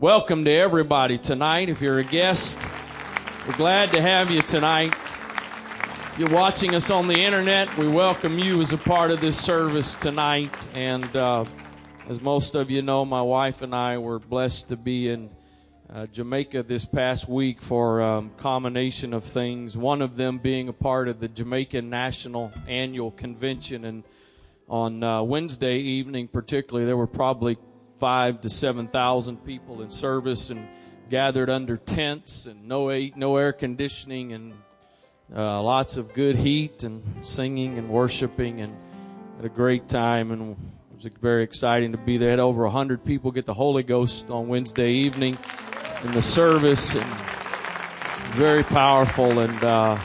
welcome to everybody tonight. If you're a guest, we're glad to have you tonight. If you're watching us on the internet, we welcome you as a part of this service tonight. And uh, as most of you know, my wife and I were blessed to be in uh, Jamaica this past week for a um, combination of things. One of them being a part of the Jamaican National Annual Convention. And on uh, Wednesday evening, particularly, there were probably five to seven thousand people in service and gathered under tents and no no air conditioning and uh, lots of good heat and singing and worshiping and had a great time and it was very exciting to be there. Had over hundred people get the Holy Ghost on Wednesday evening in the service and very powerful and uh,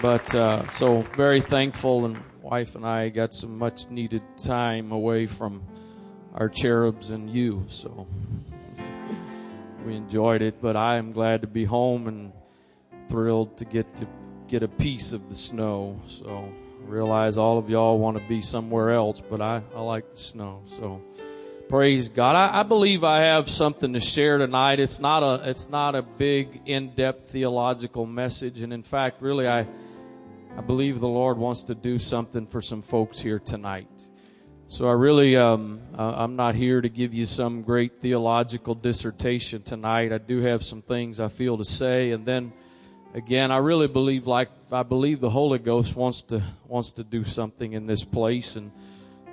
but uh, so very thankful and wife and I got some much needed time away from our cherubs and you. So we enjoyed it, but I am glad to be home and thrilled to get to get a piece of the snow. So I realize all of y'all want to be somewhere else, but I, I like the snow. So praise God. I, I believe I have something to share tonight. It's not a it's not a big in-depth theological message, and in fact, really I I believe the Lord wants to do something for some folks here tonight. So I really, um, I'm not here to give you some great theological dissertation tonight. I do have some things I feel to say, and then again, I really believe, like I believe, the Holy Ghost wants to wants to do something in this place, and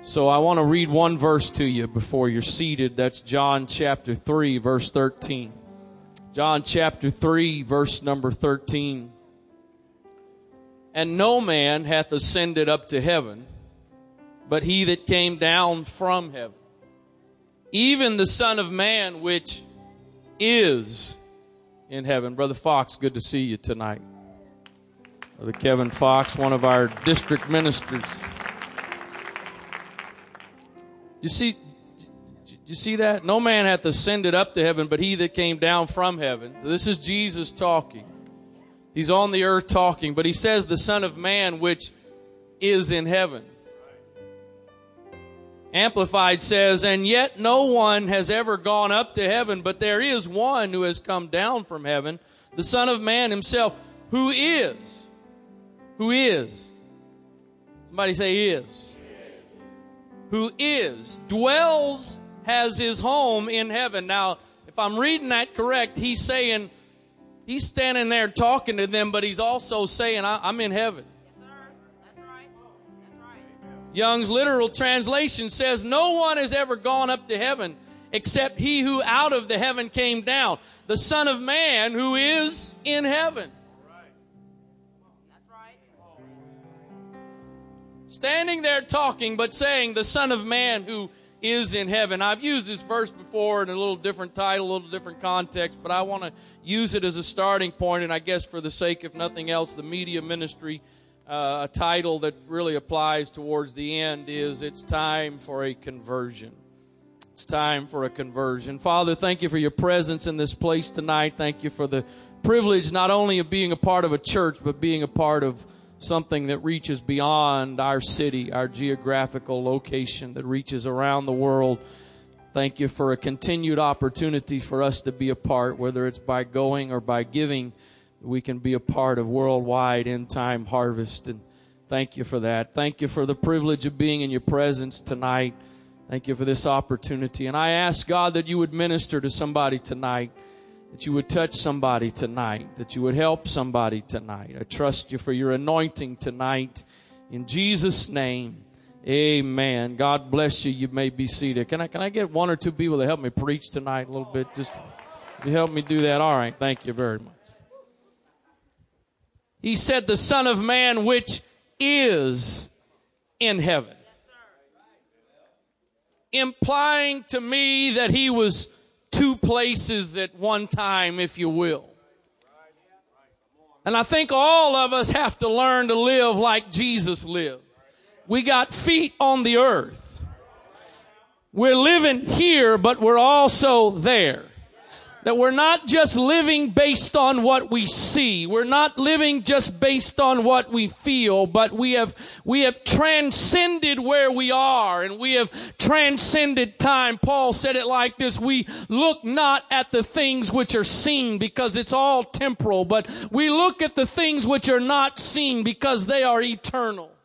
so I want to read one verse to you before you're seated. That's John chapter three, verse thirteen. John chapter three, verse number thirteen. And no man hath ascended up to heaven but he that came down from heaven. Even the Son of Man, which is in heaven. Brother Fox, good to see you tonight. Brother Kevin Fox, one of our district ministers. You see, you see that? No man hath ascended up to heaven, but he that came down from heaven. So this is Jesus talking. He's on the earth talking, but he says the Son of Man, which is in heaven. Amplified says, And yet no one has ever gone up to heaven, but there is one who has come down from heaven, the Son of Man himself, who is. Who is. Somebody say is. Who is. Dwells, has his home in heaven. Now, if I'm reading that correct, he's saying, he's standing there talking to them, but he's also saying, I'm in heaven. Young's literal translation says, No one has ever gone up to heaven except he who out of the heaven came down, the Son of Man who is in heaven. Standing there talking, but saying, The Son of Man who is in heaven. I've used this verse before in a little different title, a little different context, but I want to use it as a starting point, and I guess for the sake, if nothing else, the media ministry uh, a title that really applies towards the end is It's Time for a Conversion. It's time for a conversion. Father, thank you for your presence in this place tonight. Thank you for the privilege not only of being a part of a church, but being a part of something that reaches beyond our city, our geographical location, that reaches around the world. Thank you for a continued opportunity for us to be a part, whether it's by going or by giving we can be a part of worldwide end time harvest. And thank you for that. Thank you for the privilege of being in your presence tonight. Thank you for this opportunity. And I ask God that you would minister to somebody tonight, that you would touch somebody tonight, that you would help somebody tonight. I trust you for your anointing tonight. In Jesus' name, amen. God bless you. You may be seated. Can I, can I get one or two people to help me preach tonight a little bit? Just you help me do that. All right. Thank you very much. He said, the Son of Man, which is in heaven. Implying to me that he was two places at one time, if you will. And I think all of us have to learn to live like Jesus lived. We got feet on the earth. We're living here, but we're also there. That we're not just living based on what we see. We're not living just based on what we feel, but we have, we have transcended where we are and we have transcended time. Paul said it like this. We look not at the things which are seen because it's all temporal, but we look at the things which are not seen because they are eternal.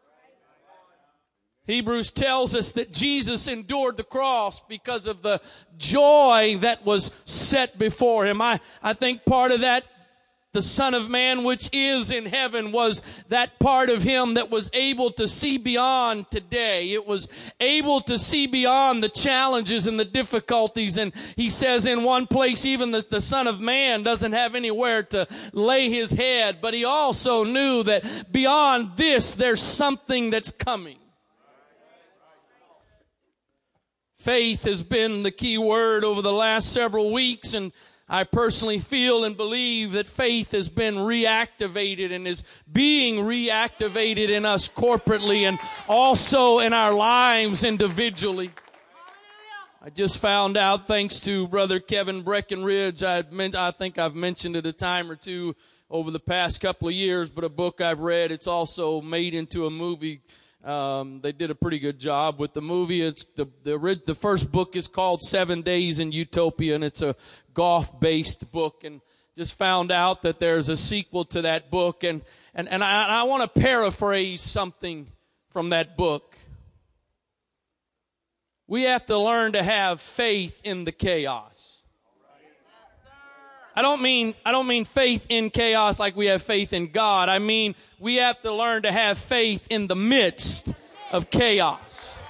Hebrews tells us that Jesus endured the cross because of the joy that was set before him. I, I think part of that, the Son of Man which is in heaven was that part of him that was able to see beyond today. It was able to see beyond the challenges and the difficulties. And he says in one place, even the, the Son of Man doesn't have anywhere to lay his head, but he also knew that beyond this, there's something that's coming. Faith has been the key word over the last several weeks and I personally feel and believe that faith has been reactivated and is being reactivated in us corporately and also in our lives individually. I just found out, thanks to Brother Kevin Breckenridge, I, I think I've mentioned it a time or two over the past couple of years, but a book I've read, it's also made into a movie um, they did a pretty good job with the movie. It's the, the, the first book is called Seven Days in Utopia and it's a golf based book and just found out that there's a sequel to that book and, and, and I, I want to paraphrase something from that book. We have to learn to have faith in the chaos. I don't mean, I don't mean faith in chaos like we have faith in God. I mean, we have to learn to have faith in the midst of chaos.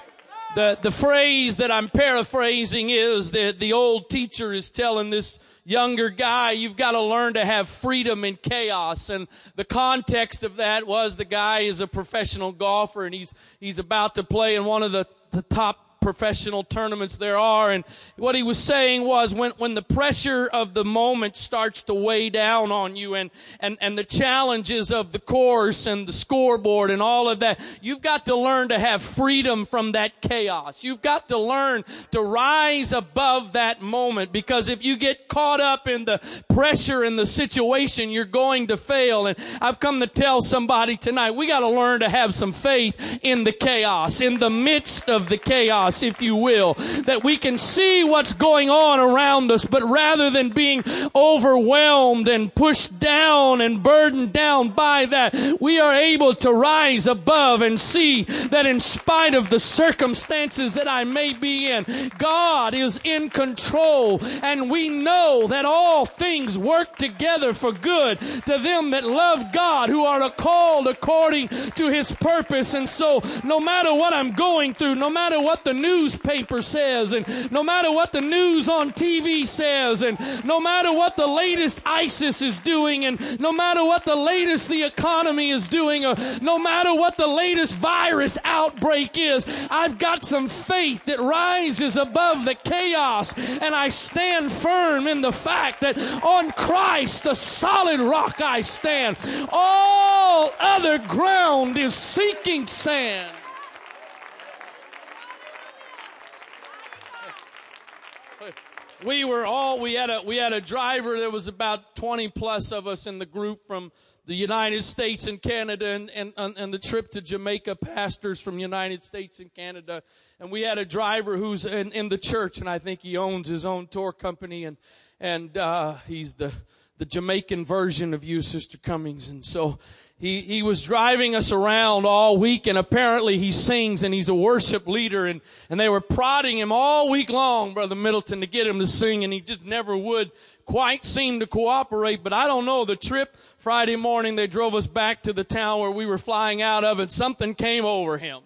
The, the phrase that I'm paraphrasing is that the old teacher is telling this younger guy, you've got to learn to have freedom in chaos. And the context of that was the guy is a professional golfer and he's, he's about to play in one of the, the top professional tournaments there are. And what he was saying was when, when the pressure of the moment starts to weigh down on you and, and, and the challenges of the course and the scoreboard and all of that, you've got to learn to have freedom from that chaos. You've got to learn to rise above that moment because if you get caught up in the pressure in the situation, you're going to fail. And I've come to tell somebody tonight, we got to learn to have some faith in the chaos, in the midst of the chaos if you will, that we can see what's going on around us, but rather than being overwhelmed and pushed down and burdened down by that, we are able to rise above and see that in spite of the circumstances that I may be in, God is in control and we know that all things work together for good to them that love God who are called according to his purpose. And so no matter what I'm going through, no matter what the newspaper says, and no matter what the news on TV says, and no matter what the latest ISIS is doing, and no matter what the latest the economy is doing, or no matter what the latest virus outbreak is, I've got some faith that rises above the chaos, and I stand firm in the fact that on Christ, the solid rock I stand. All other ground is sinking sand. We were all we had a we had a driver there was about 20 plus of us in the group from the united states and canada and, and, and the trip to jamaica pastors from united states and canada. And we had a driver who's in, in the church and i think he owns his own tour company. And and uh, he's the the jamaican version of you sister cummings. And so he, he was driving us around all week and apparently he sings and he's a worship leader and, and they were prodding him all week long, Brother Middleton, to get him to sing and he just never would quite seem to cooperate. But I don't know, the trip Friday morning, they drove us back to the town where we were flying out of and something came over him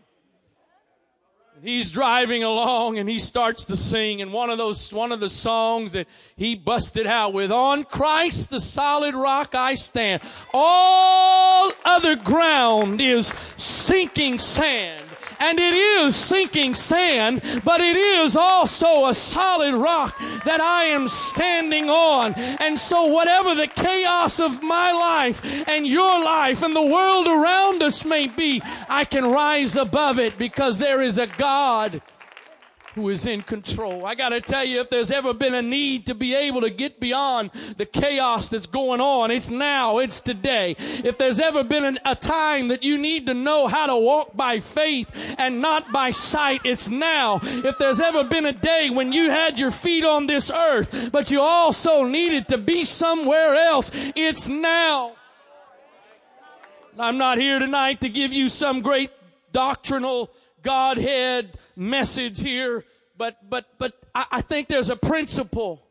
he's driving along and he starts to sing and one of those one of the songs that he busted out with on Christ the solid rock I stand all other ground is sinking sand and it is sinking sand, but it is also a solid rock that I am standing on. And so whatever the chaos of my life and your life and the world around us may be, I can rise above it because there is a God who is in control. I gotta tell you, if there's ever been a need to be able to get beyond the chaos that's going on, it's now, it's today. If there's ever been an, a time that you need to know how to walk by faith and not by sight, it's now. If there's ever been a day when you had your feet on this earth, but you also needed to be somewhere else, it's now. I'm not here tonight to give you some great doctrinal Godhead message here, but, but, but I, I think there's a principle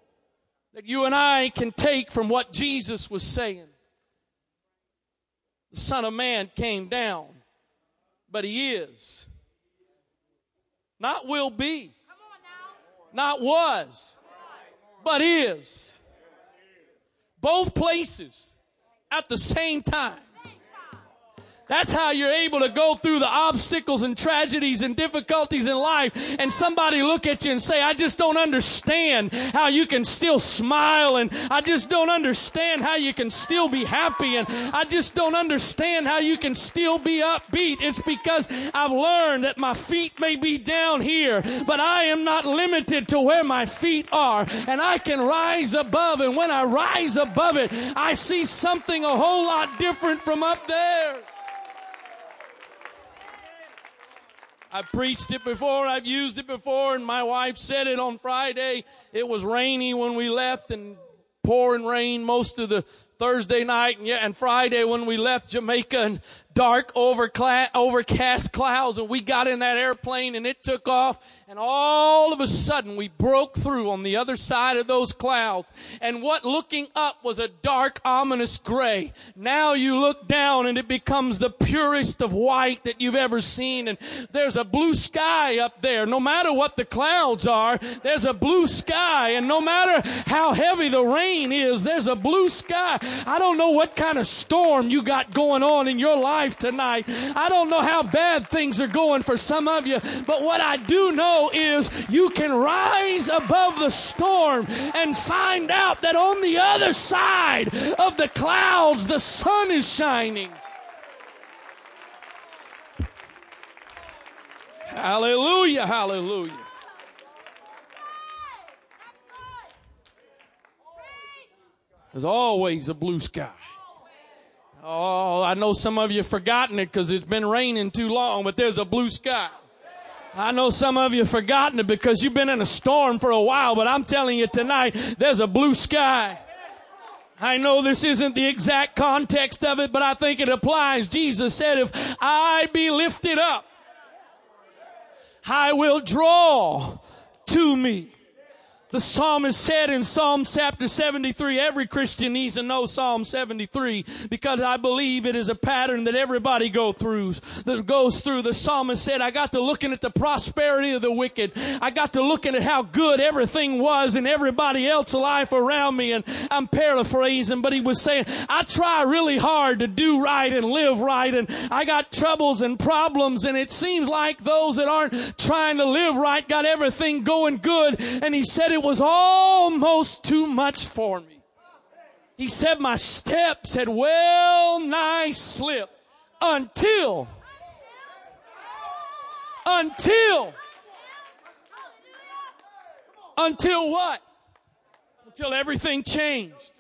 that you and I can take from what Jesus was saying. The Son of Man came down, but He is. Not will be. Not was, but is. Both places at the same time. That's how you're able to go through the obstacles and tragedies and difficulties in life and somebody look at you and say, I just don't understand how you can still smile and I just don't understand how you can still be happy and I just don't understand how you can still be upbeat. It's because I've learned that my feet may be down here, but I am not limited to where my feet are and I can rise above and when I rise above it, I see something a whole lot different from up there. I've preached it before, I've used it before, and my wife said it on Friday. It was rainy when we left and pouring rain most of the Thursday night and, yeah, and Friday when we left Jamaica and dark overcast clouds and we got in that airplane and it took off and all of a sudden we broke through on the other side of those clouds and what looking up was a dark ominous gray. Now you look down and it becomes the purest of white that you've ever seen and there's a blue sky up there. No matter what the clouds are, there's a blue sky and no matter how heavy the rain is, there's a blue sky. I don't know what kind of storm you got going on in your life life tonight. I don't know how bad things are going for some of you, but what I do know is you can rise above the storm and find out that on the other side of the clouds, the sun is shining. Hallelujah, hallelujah. There's always a blue sky. Oh, I know some of you have forgotten it because it's been raining too long, but there's a blue sky. I know some of you have forgotten it because you've been in a storm for a while, but I'm telling you tonight, there's a blue sky. I know this isn't the exact context of it, but I think it applies. Jesus said, if I be lifted up, I will draw to me. The psalmist said in Psalm chapter 73, every Christian needs to know Psalm 73 because I believe it is a pattern that everybody go through, that goes through. The psalmist said, I got to looking at the prosperity of the wicked. I got to looking at how good everything was in everybody else's life around me. And I'm paraphrasing, but he was saying, I try really hard to do right and live right. And I got troubles and problems. And it seems like those that aren't trying to live right got everything going good. And he said it was almost too much for me. He said my steps had well nigh slipped until, until, until what? Until everything changed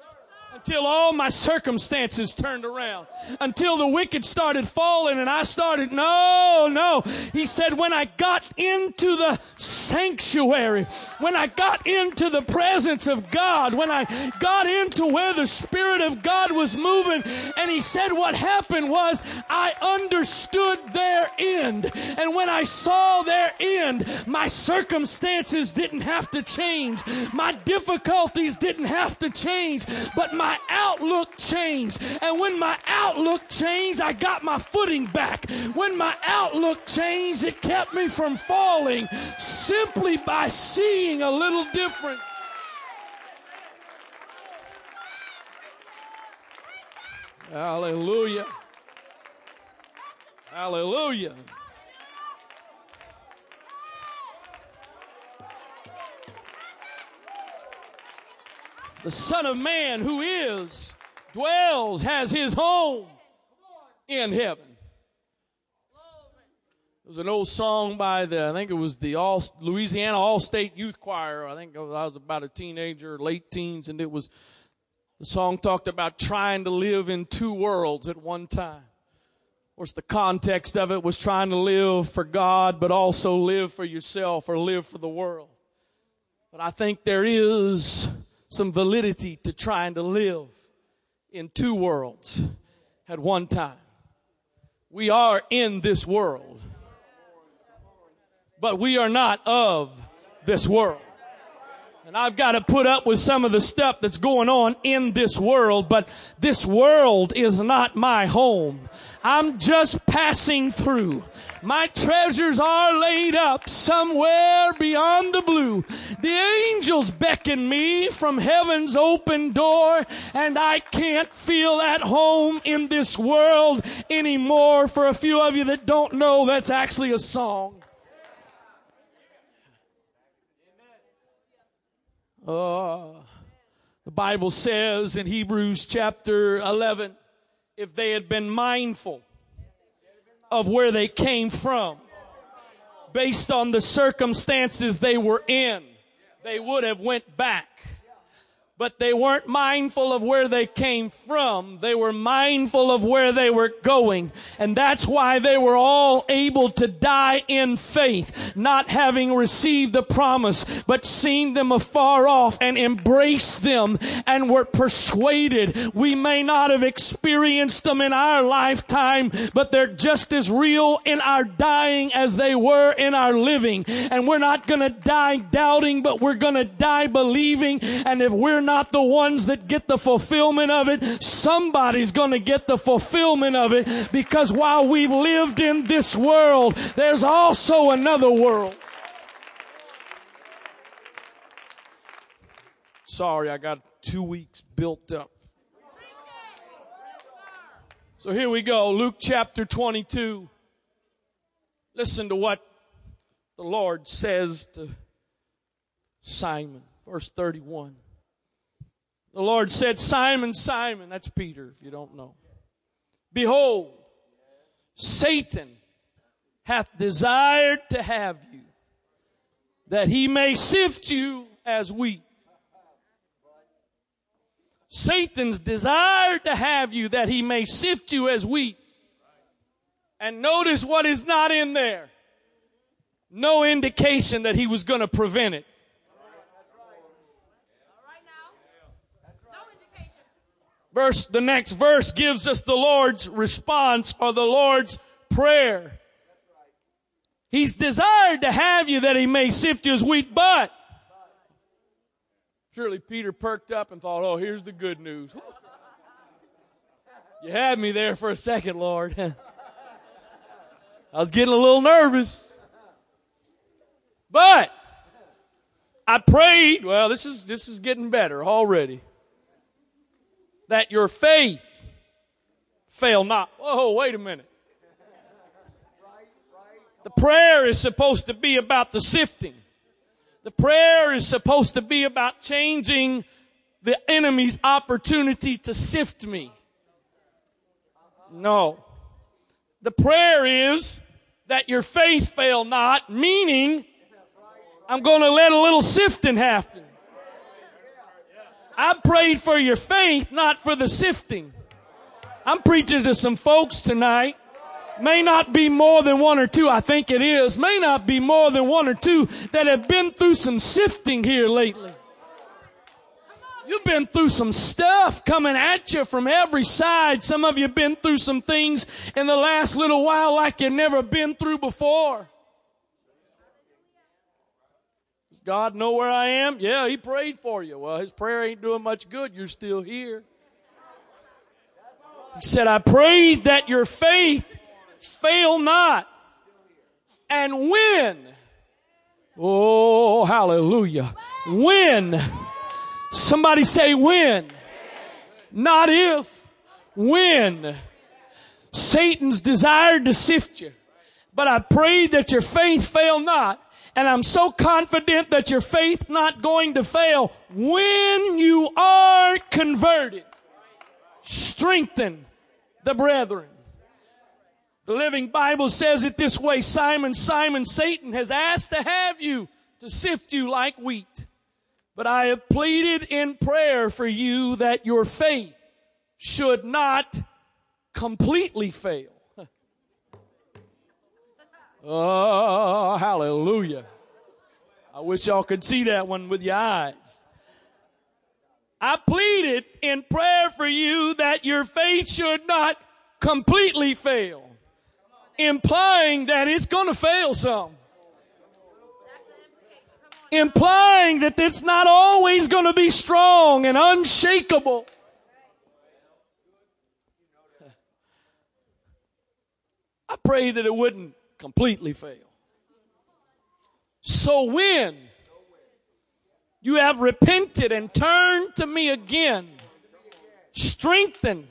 until all my circumstances turned around, until the wicked started falling and I started, no, no. He said, when I got into the sanctuary, when I got into the presence of God, when I got into where the Spirit of God was moving, and he said, what happened was I understood their end. And when I saw their end, my circumstances didn't have to change. My difficulties didn't have to change, but my outlook changed. And when my outlook changed, I got my footing back. When my outlook changed, it kept me from falling simply by seeing a little different. Hallelujah. Hallelujah. The Son of Man who is, dwells, has his home in heaven. It was an old song by the, I think it was the All, Louisiana All-State Youth Choir. I think I was about a teenager, late teens, and it was, the song talked about trying to live in two worlds at one time. Of course, the context of it was trying to live for God, but also live for yourself or live for the world. But I think there is some validity to trying to live in two worlds at one time. We are in this world but we are not of this world. And I've got to put up with some of the stuff that's going on in this world, but this world is not my home. I'm just passing through. My treasures are laid up somewhere beyond the blue. The angels beckon me from heaven's open door, and I can't feel at home in this world anymore. For a few of you that don't know, that's actually a song. Uh, the Bible says in Hebrews chapter 11, if they had been mindful of where they came from, based on the circumstances they were in, they would have went back but they weren't mindful of where they came from. They were mindful of where they were going. And that's why they were all able to die in faith, not having received the promise, but seeing them afar off and embraced them and were persuaded. We may not have experienced them in our lifetime, but they're just as real in our dying as they were in our living. And we're not gonna die doubting, but we're gonna die believing. And if we're not the ones that get the fulfillment of it. Somebody's going to get the fulfillment of it because while we've lived in this world, there's also another world. Sorry, I got two weeks built up. So here we go, Luke chapter 22. Listen to what the Lord says to Simon, verse 31. The Lord said, Simon, Simon, that's Peter, if you don't know. Behold, Satan hath desired to have you, that he may sift you as wheat. Satan's desired to have you, that he may sift you as wheat. And notice what is not in there. No indication that he was going to prevent it. Verse, the next verse gives us the Lord's response or the Lord's prayer. He's desired to have you that he may sift you as wheat, but surely Peter perked up and thought, oh, here's the good news. You had me there for a second, Lord. I was getting a little nervous. But I prayed, well, this is, this is getting better already that your faith fail not. Oh, wait a minute. The prayer is supposed to be about the sifting. The prayer is supposed to be about changing the enemy's opportunity to sift me. No. The prayer is that your faith fail not, meaning I'm going to let a little sifting happen. I prayed for your faith, not for the sifting. I'm preaching to some folks tonight. May not be more than one or two, I think it is. May not be more than one or two that have been through some sifting here lately. You've been through some stuff coming at you from every side. Some of you have been through some things in the last little while like you've never been through before. God know where I am? Yeah, He prayed for you. Well, His prayer ain't doing much good. You're still here. He said, I prayed that your faith fail not. And when, oh, hallelujah, when, somebody say when, not if, when. Satan's desired to sift you, but I prayed that your faith fail not. And I'm so confident that your faith not going to fail when you are converted. Strengthen the brethren. The Living Bible says it this way Simon, Simon, Satan has asked to have you to sift you like wheat. But I have pleaded in prayer for you that your faith should not completely fail. Oh, hallelujah. I wish y'all could see that one with your eyes. I pleaded in prayer for you that your faith should not completely fail implying that it's going to fail some. Implying that it's not always going to be strong and unshakable. I pray that it wouldn't completely fail. So when you have repented and turned to me again, strengthen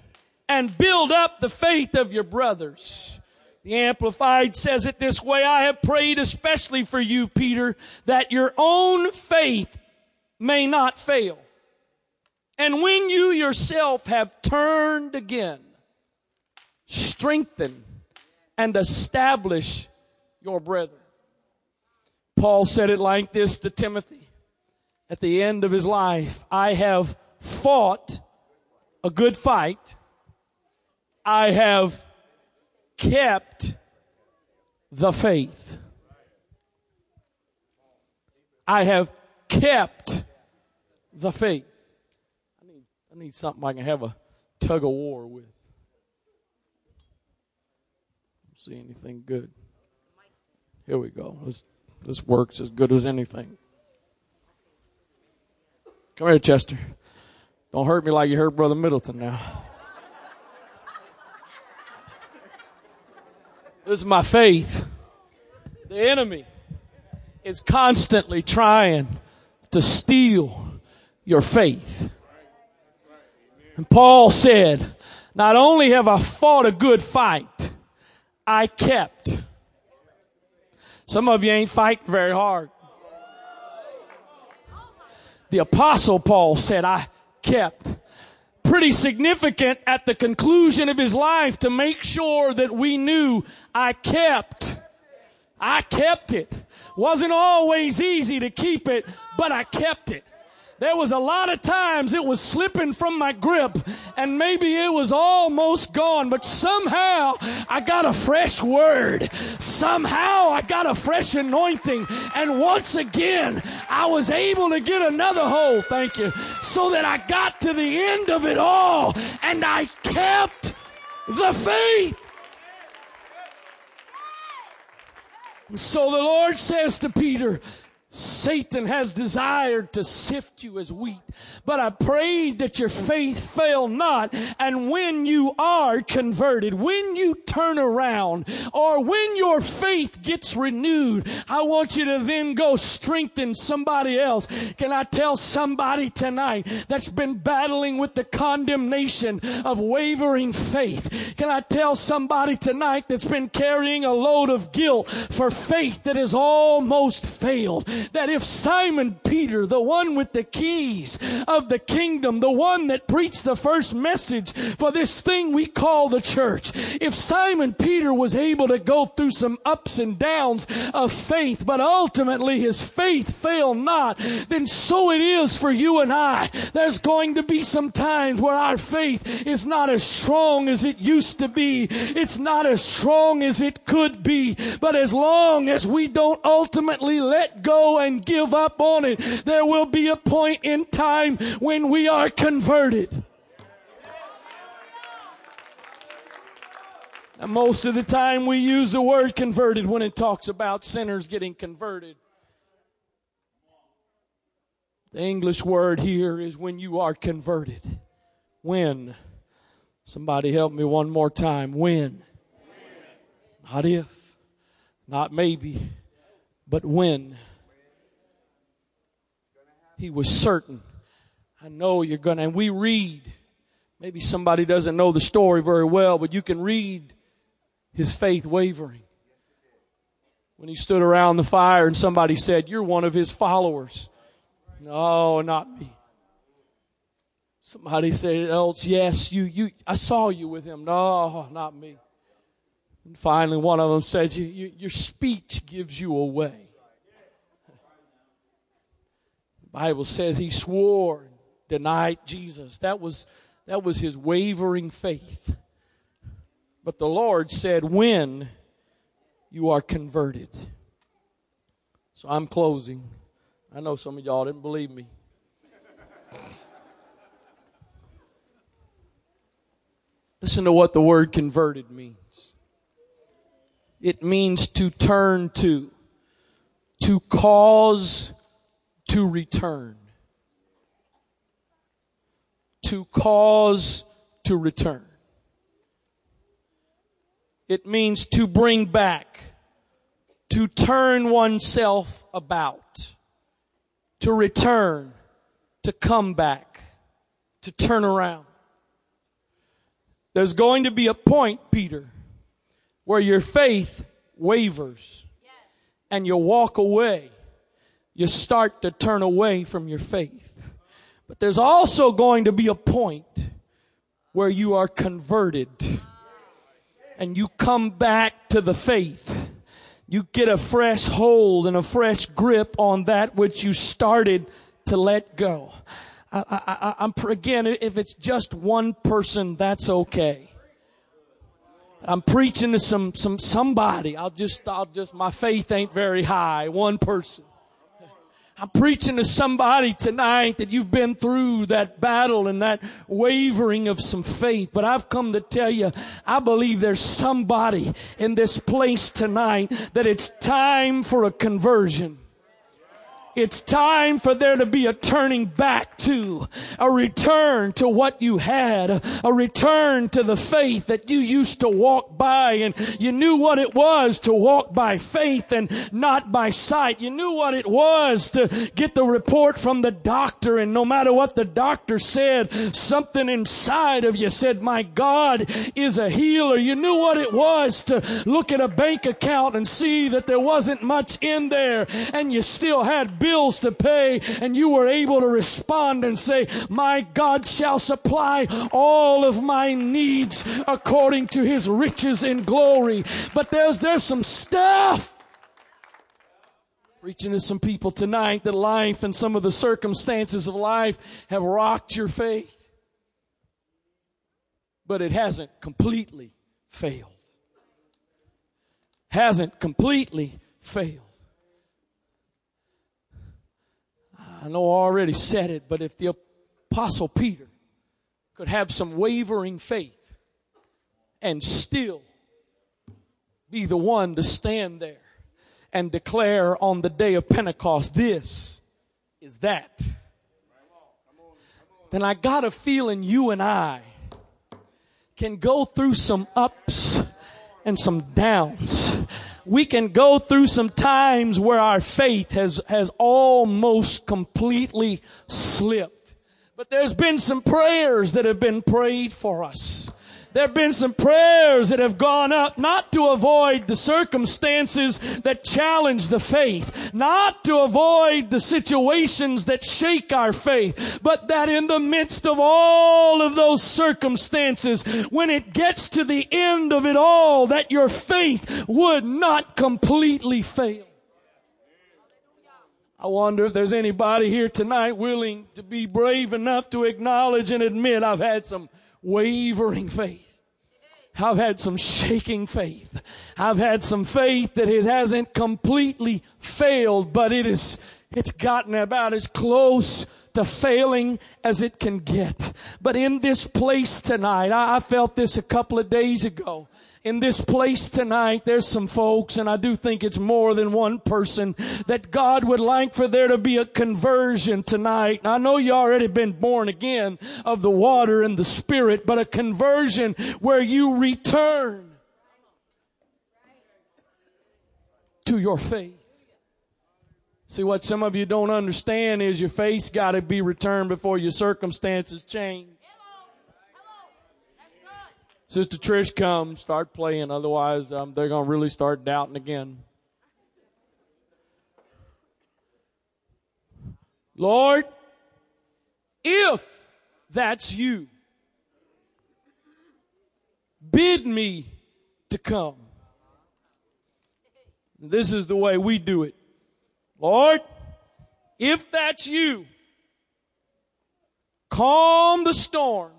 and build up the faith of your brothers. The Amplified says it this way, I have prayed especially for you, Peter, that your own faith may not fail. And when you yourself have turned again, strengthen and establish your brethren. Paul said it like this to Timothy at the end of his life. I have fought a good fight. I have kept the faith. I have kept the faith. I need, I need something I can have a tug of war with. Don't see anything good. Here we go. This, this works as good as anything. Come here, Chester. Don't hurt me like you hurt Brother Middleton now. This is my faith. The enemy is constantly trying to steal your faith. And Paul said, not only have I fought a good fight, I kept. Some of you ain't fighting very hard. The apostle Paul said, I kept pretty significant at the conclusion of his life to make sure that we knew I kept. I kept it. Wasn't always easy to keep it, but I kept it. There was a lot of times it was slipping from my grip and maybe it was almost gone, but somehow I got a fresh word. Somehow I got a fresh anointing. And once again, I was able to get another hold. Thank you. So that I got to the end of it all and I kept the faith. So the Lord says to Peter, Satan has desired to sift you as wheat, but I pray that your faith fail not. And when you are converted, when you turn around, or when your faith gets renewed, I want you to then go strengthen somebody else. Can I tell somebody tonight that's been battling with the condemnation of wavering faith? Can I tell somebody tonight that's been carrying a load of guilt for faith that has almost failed? That if Simon Peter, the one with the keys of the kingdom, the one that preached the first message for this thing we call the church, if Simon Peter was able to go through some ups and downs of faith, but ultimately his faith failed not, then so it is for you and I. There's going to be some times where our faith is not as strong as it used to be. It's not as strong as it could be. But as long as we don't ultimately let go and give up on it. There will be a point in time when we are converted. Most of the time we use the word converted when it talks about sinners getting converted. The English word here is when you are converted. When? Somebody help me one more time. When? Not if, not maybe, but when. He was certain. I know you're going to, and we read. Maybe somebody doesn't know the story very well, but you can read his faith wavering. When he stood around the fire and somebody said, You're one of his followers. No, not me. Somebody said else, yes, you, you, I saw you with him. No, not me. And finally, one of them said, you, you, Your speech gives you away. The Bible says he swore, denied Jesus. That was, that was his wavering faith. But the Lord said, When you are converted. So I'm closing. I know some of y'all didn't believe me. Listen to what the word converted means. It means to turn to, to cause to return. To cause to return. It means to bring back, to turn oneself about, to return, to come back, to turn around. There's going to be a point, Peter, where your faith wavers and you walk away. You start to turn away from your faith. But there's also going to be a point where you are converted and you come back to the faith. You get a fresh hold and a fresh grip on that which you started to let go. I, am again, if it's just one person, that's okay. I'm preaching to some, some, somebody. I'll just, I'll just, my faith ain't very high. One person. I'm preaching to somebody tonight that you've been through that battle and that wavering of some faith. But I've come to tell you, I believe there's somebody in this place tonight that it's time for a conversion. It's time for there to be a turning back to, a return to what you had, a return to the faith that you used to walk by and you knew what it was to walk by faith and not by sight. You knew what it was to get the report from the doctor and no matter what the doctor said, something inside of you said, my God is a healer. You knew what it was to look at a bank account and see that there wasn't much in there and you still had bills to pay and you were able to respond and say, my God shall supply all of my needs according to his riches in glory. But there's, there's some stuff Preaching to some people tonight that life and some of the circumstances of life have rocked your faith. But it hasn't completely failed. Hasn't completely failed. I know I already said it, but if the Apostle Peter could have some wavering faith and still be the one to stand there and declare on the day of Pentecost, this is that, then I got a feeling you and I can go through some ups and some downs we can go through some times where our faith has, has almost completely slipped. But there's been some prayers that have been prayed for us. There have been some prayers that have gone up not to avoid the circumstances that challenge the faith, not to avoid the situations that shake our faith, but that in the midst of all of those circumstances, when it gets to the end of it all, that your faith would not completely fail. I wonder if there's anybody here tonight willing to be brave enough to acknowledge and admit I've had some wavering faith. I've had some shaking faith. I've had some faith that it hasn't completely failed, but it is, it's gotten about as close to failing as it can get. But in this place tonight, I, I felt this a couple of days ago in this place tonight, there's some folks, and I do think it's more than one person, that God would like for there to be a conversion tonight. I know you already been born again of the water and the spirit, but a conversion where you return to your faith. See, what some of you don't understand is your faith's got to be returned before your circumstances change. Sister Trish come, start playing. Otherwise, um, they're going to really start doubting again. Lord, if that's you, bid me to come. This is the way we do it. Lord, if that's you, calm the storm,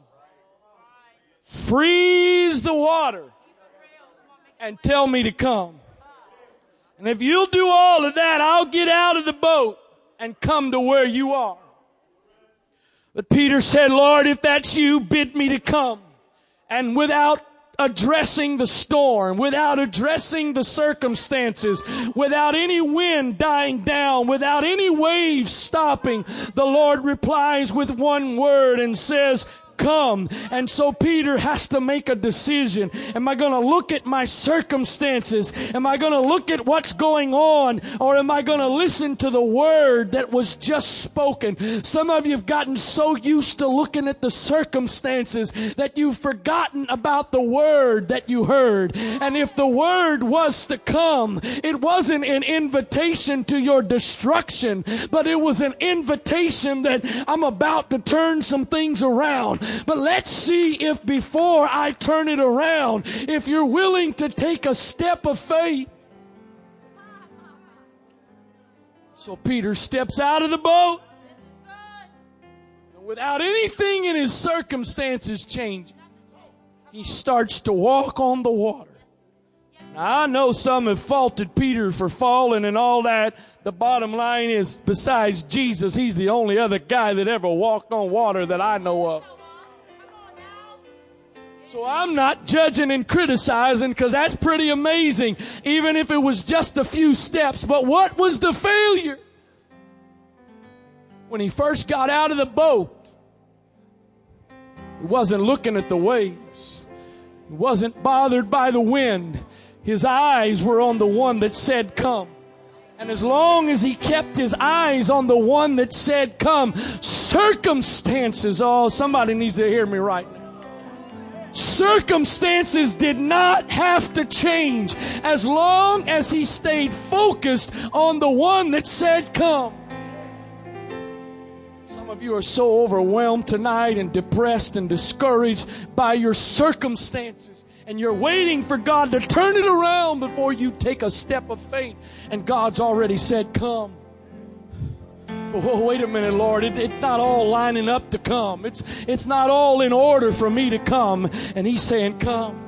freeze the water, and tell me to come. And if you'll do all of that, I'll get out of the boat and come to where you are. But Peter said, Lord, if that's you, bid me to come. And without addressing the storm, without addressing the circumstances, without any wind dying down, without any waves stopping, the Lord replies with one word and says, come. And so Peter has to make a decision. Am I going to look at my circumstances? Am I going to look at what's going on? Or am I going to listen to the word that was just spoken? Some of you have gotten so used to looking at the circumstances that you've forgotten about the word that you heard. And if the word was to come, it wasn't an invitation to your destruction, but it was an invitation that I'm about to turn some things around. But let's see if before I turn it around, if you're willing to take a step of faith. So Peter steps out of the boat without anything in his circumstances changing. He starts to walk on the water. Now, I know some have faulted Peter for falling and all that. The bottom line is, besides Jesus, he's the only other guy that ever walked on water that I know of. So I'm not judging and criticizing because that's pretty amazing, even if it was just a few steps. But what was the failure? When he first got out of the boat, he wasn't looking at the waves. He wasn't bothered by the wind. His eyes were on the one that said, Come. And as long as he kept his eyes on the one that said, Come, circumstances, oh, somebody needs to hear me right now. Circumstances did not have to change as long as he stayed focused on the one that said, Come. Some of you are so overwhelmed tonight and depressed and discouraged by your circumstances. And you're waiting for God to turn it around before you take a step of faith. And God's already said, Come wait a minute, Lord, it, it's not all lining up to come. It's, it's not all in order for me to come. And he's saying, come.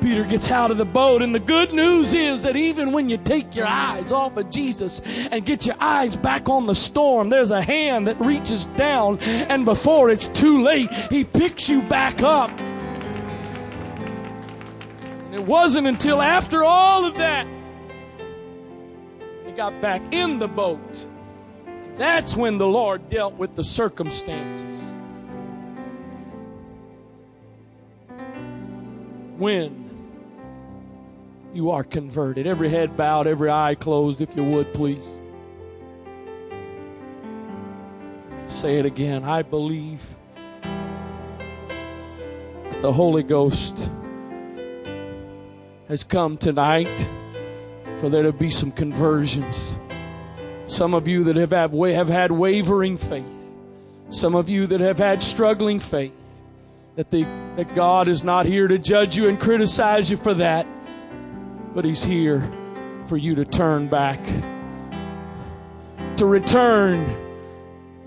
Peter gets out of the boat, and the good news is that even when you take your eyes off of Jesus and get your eyes back on the storm, there's a hand that reaches down, and before it's too late, he picks you back up. And it wasn't until after all of that they got back in the boat that's when the Lord dealt with the circumstances. When you are converted. Every head bowed, every eye closed, if you would, please. Say it again. I believe the Holy Ghost has come tonight for there to be some conversions. Some of you that have had, have had wavering faith. Some of you that have had struggling faith. That, the, that God is not here to judge you and criticize you for that, but He's here for you to turn back. To return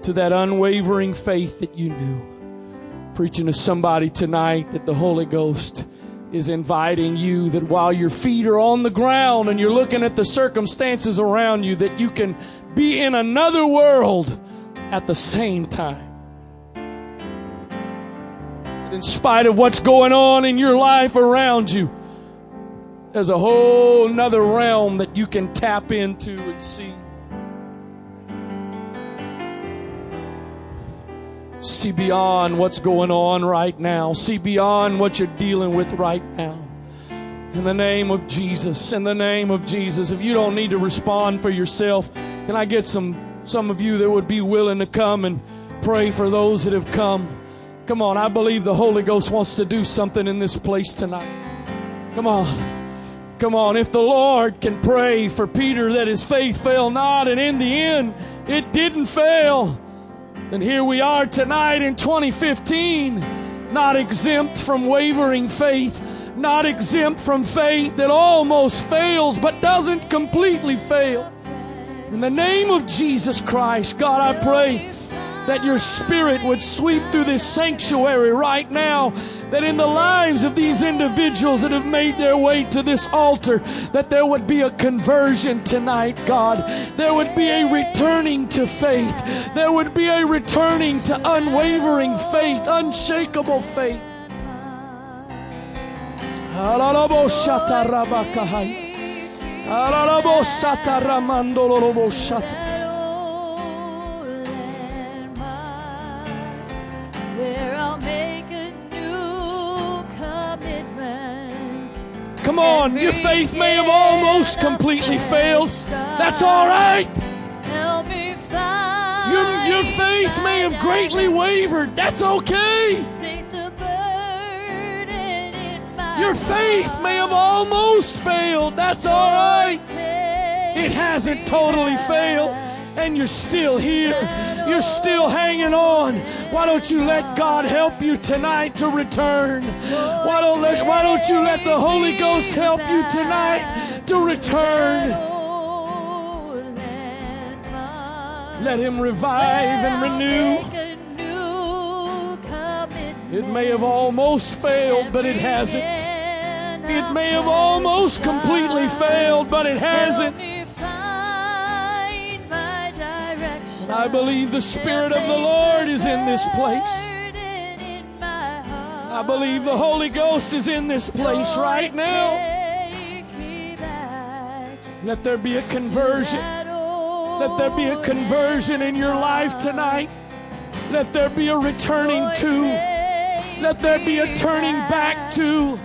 to that unwavering faith that you knew. Preaching to somebody tonight that the Holy Ghost is inviting you that while your feet are on the ground and you're looking at the circumstances around you, that you can be in another world at the same time. In spite of what's going on in your life around you, there's a whole nother realm that you can tap into and see. See beyond what's going on right now. See beyond what you're dealing with right now. In the name of Jesus, in the name of Jesus. If you don't need to respond for yourself, can I get some some of you that would be willing to come and pray for those that have come? Come on, I believe the Holy Ghost wants to do something in this place tonight. Come on. Come on, if the Lord can pray for Peter that his faith fail not, and in the end it didn't fail. And here we are tonight in 2015, not exempt from wavering faith, not exempt from faith, that almost fails but doesn't completely fail. In the name of Jesus Christ, God, I pray that your spirit would sweep through this sanctuary right now, that in the lives of these individuals that have made their way to this altar, that there would be a conversion tonight, God. There would be a returning to faith. There would be a returning to unwavering faith, unshakable faith. Come on, your faith may have almost completely failed. That's all right. Your, your faith may have greatly wavered. That's okay. Your faith may have almost failed. That's all right. It hasn't totally failed. And you're still here. You're still hanging on. Why don't you let God help you tonight to return? Why don't, let, why don't you let the Holy Ghost help you tonight to return? Let Him revive and renew. It may have almost failed, but it hasn't. It may have almost completely failed, but it hasn't. I believe the Spirit of the Lord is in this place. I believe the Holy Ghost is in this place right now. Let there be a conversion. Let there be a conversion in your life tonight. Let there be a returning to. Let there be a turning back to.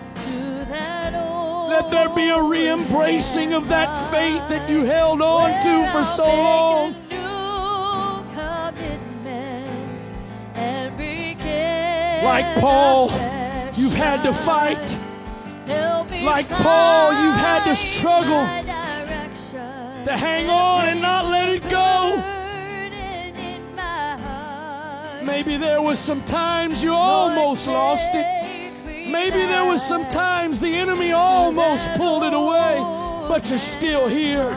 Let there be a re embracing of that faith that you held on to for so long. Like Paul, you've had to fight. Like Paul, you've had to struggle to hang on and not let it go. Maybe there was some times you almost lost it. Maybe there was some times the enemy almost pulled it away, but you're still here.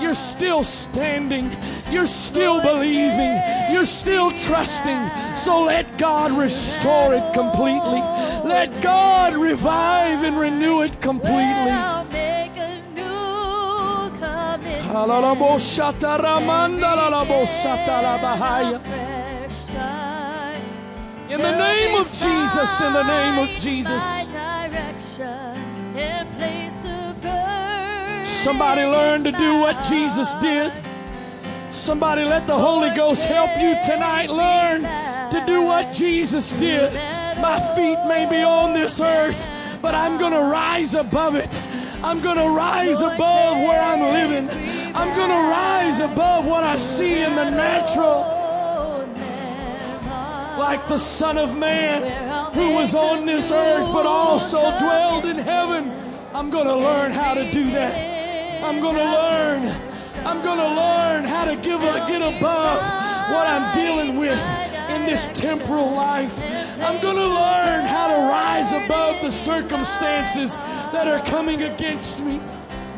You're still standing. You're still believing. You're still trusting. So let God restore it completely. Let God revive and renew it completely. In the name of Jesus, in the name of Jesus. Somebody learn to do what Jesus did. Somebody let the Holy Ghost help you tonight learn to do what Jesus did. My feet may be on this earth, but I'm going to rise above it. I'm going to rise above where I'm living. I'm going to rise above what I see in the natural. Like the Son of Man who was on this earth but also dwelled in heaven. I'm going to learn how to do that. I'm going to learn. I'm going to learn how to give a, get above what I'm dealing with in this temporal life. I'm going to learn how to rise above the circumstances that are coming against me.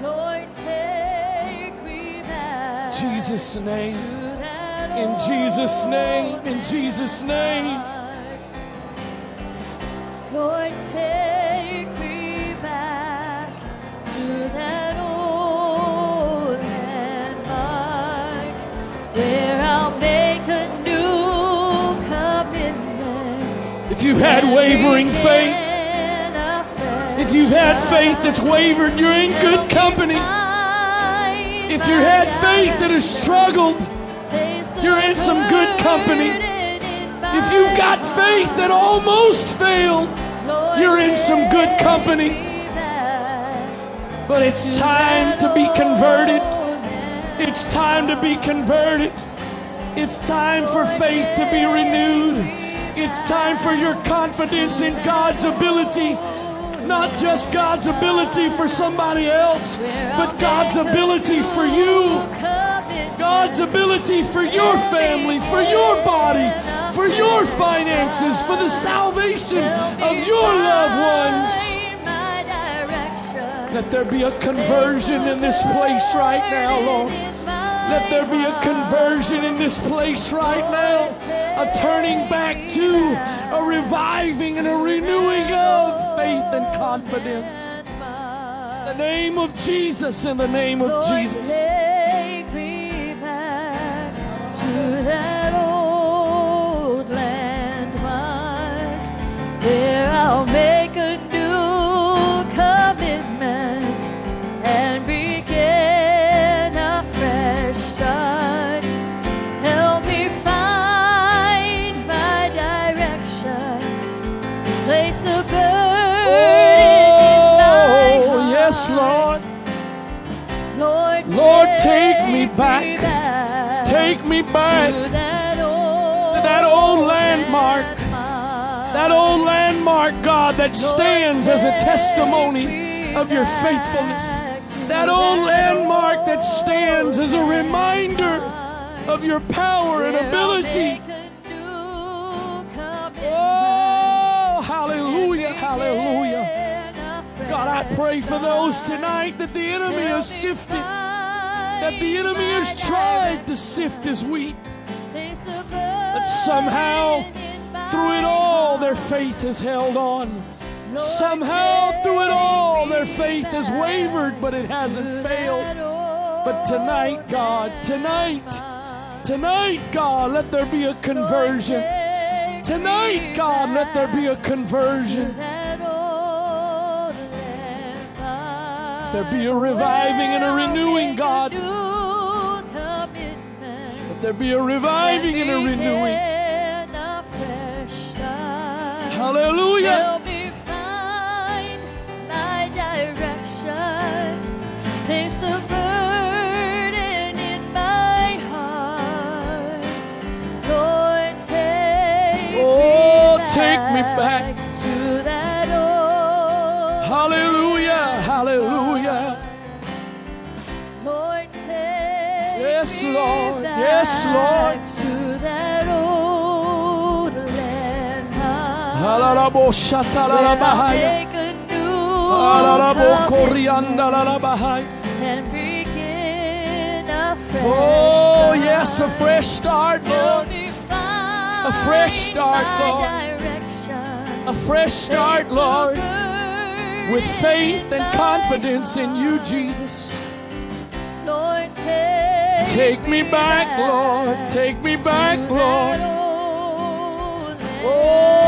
Lord, take me back. Jesus' name. In Jesus' name. In Jesus' name. Lord, take you've had wavering faith, if you've had faith that's wavered, you're in good company. If you had faith that has struggled, you're in some good company. If you've got faith that almost failed, you're in some good company. But it's time to be converted. It's time to be converted. It's time for faith to be renewed. It's time for your confidence in God's ability. Not just God's ability for somebody else, but God's ability for you. God's ability for your family, for your body, for your finances, for the salvation of your loved ones. Let there be a conversion in this place right now, Lord. Let there be a conversion in this place right now. A turning back to, a reviving and a renewing of faith and confidence. In the name of Jesus, in the name of Jesus. Take back. Take me back to that old, to that old landmark. landmark. That old landmark, God, that stands as a testimony of your faithfulness. That old landmark that stands as a reminder of your power and ability. Oh, hallelujah, hallelujah. God, I pray for those tonight that the enemy has sifted, that the enemy has tried to sift as wheat. But somehow, Through it all, their faith has held on. Somehow, through it all, their faith has wavered, but it hasn't failed. But tonight, God, tonight, tonight, God, let there be a conversion. Tonight, God, let there be a conversion. There be a reviving and a renewing, God. Let there be a reviving and a renewing. Hallelujah. Help oh, me find Yes, Lord. To that old I'll shatarabahaya. make a new and begin a fresh Oh, yes, a fresh start, Lord. A fresh start, Lord. A fresh start, Lord, with faith and confidence in you. Jesus. Lord, take, Take me back, Lord. Take me back, Lord. Oh,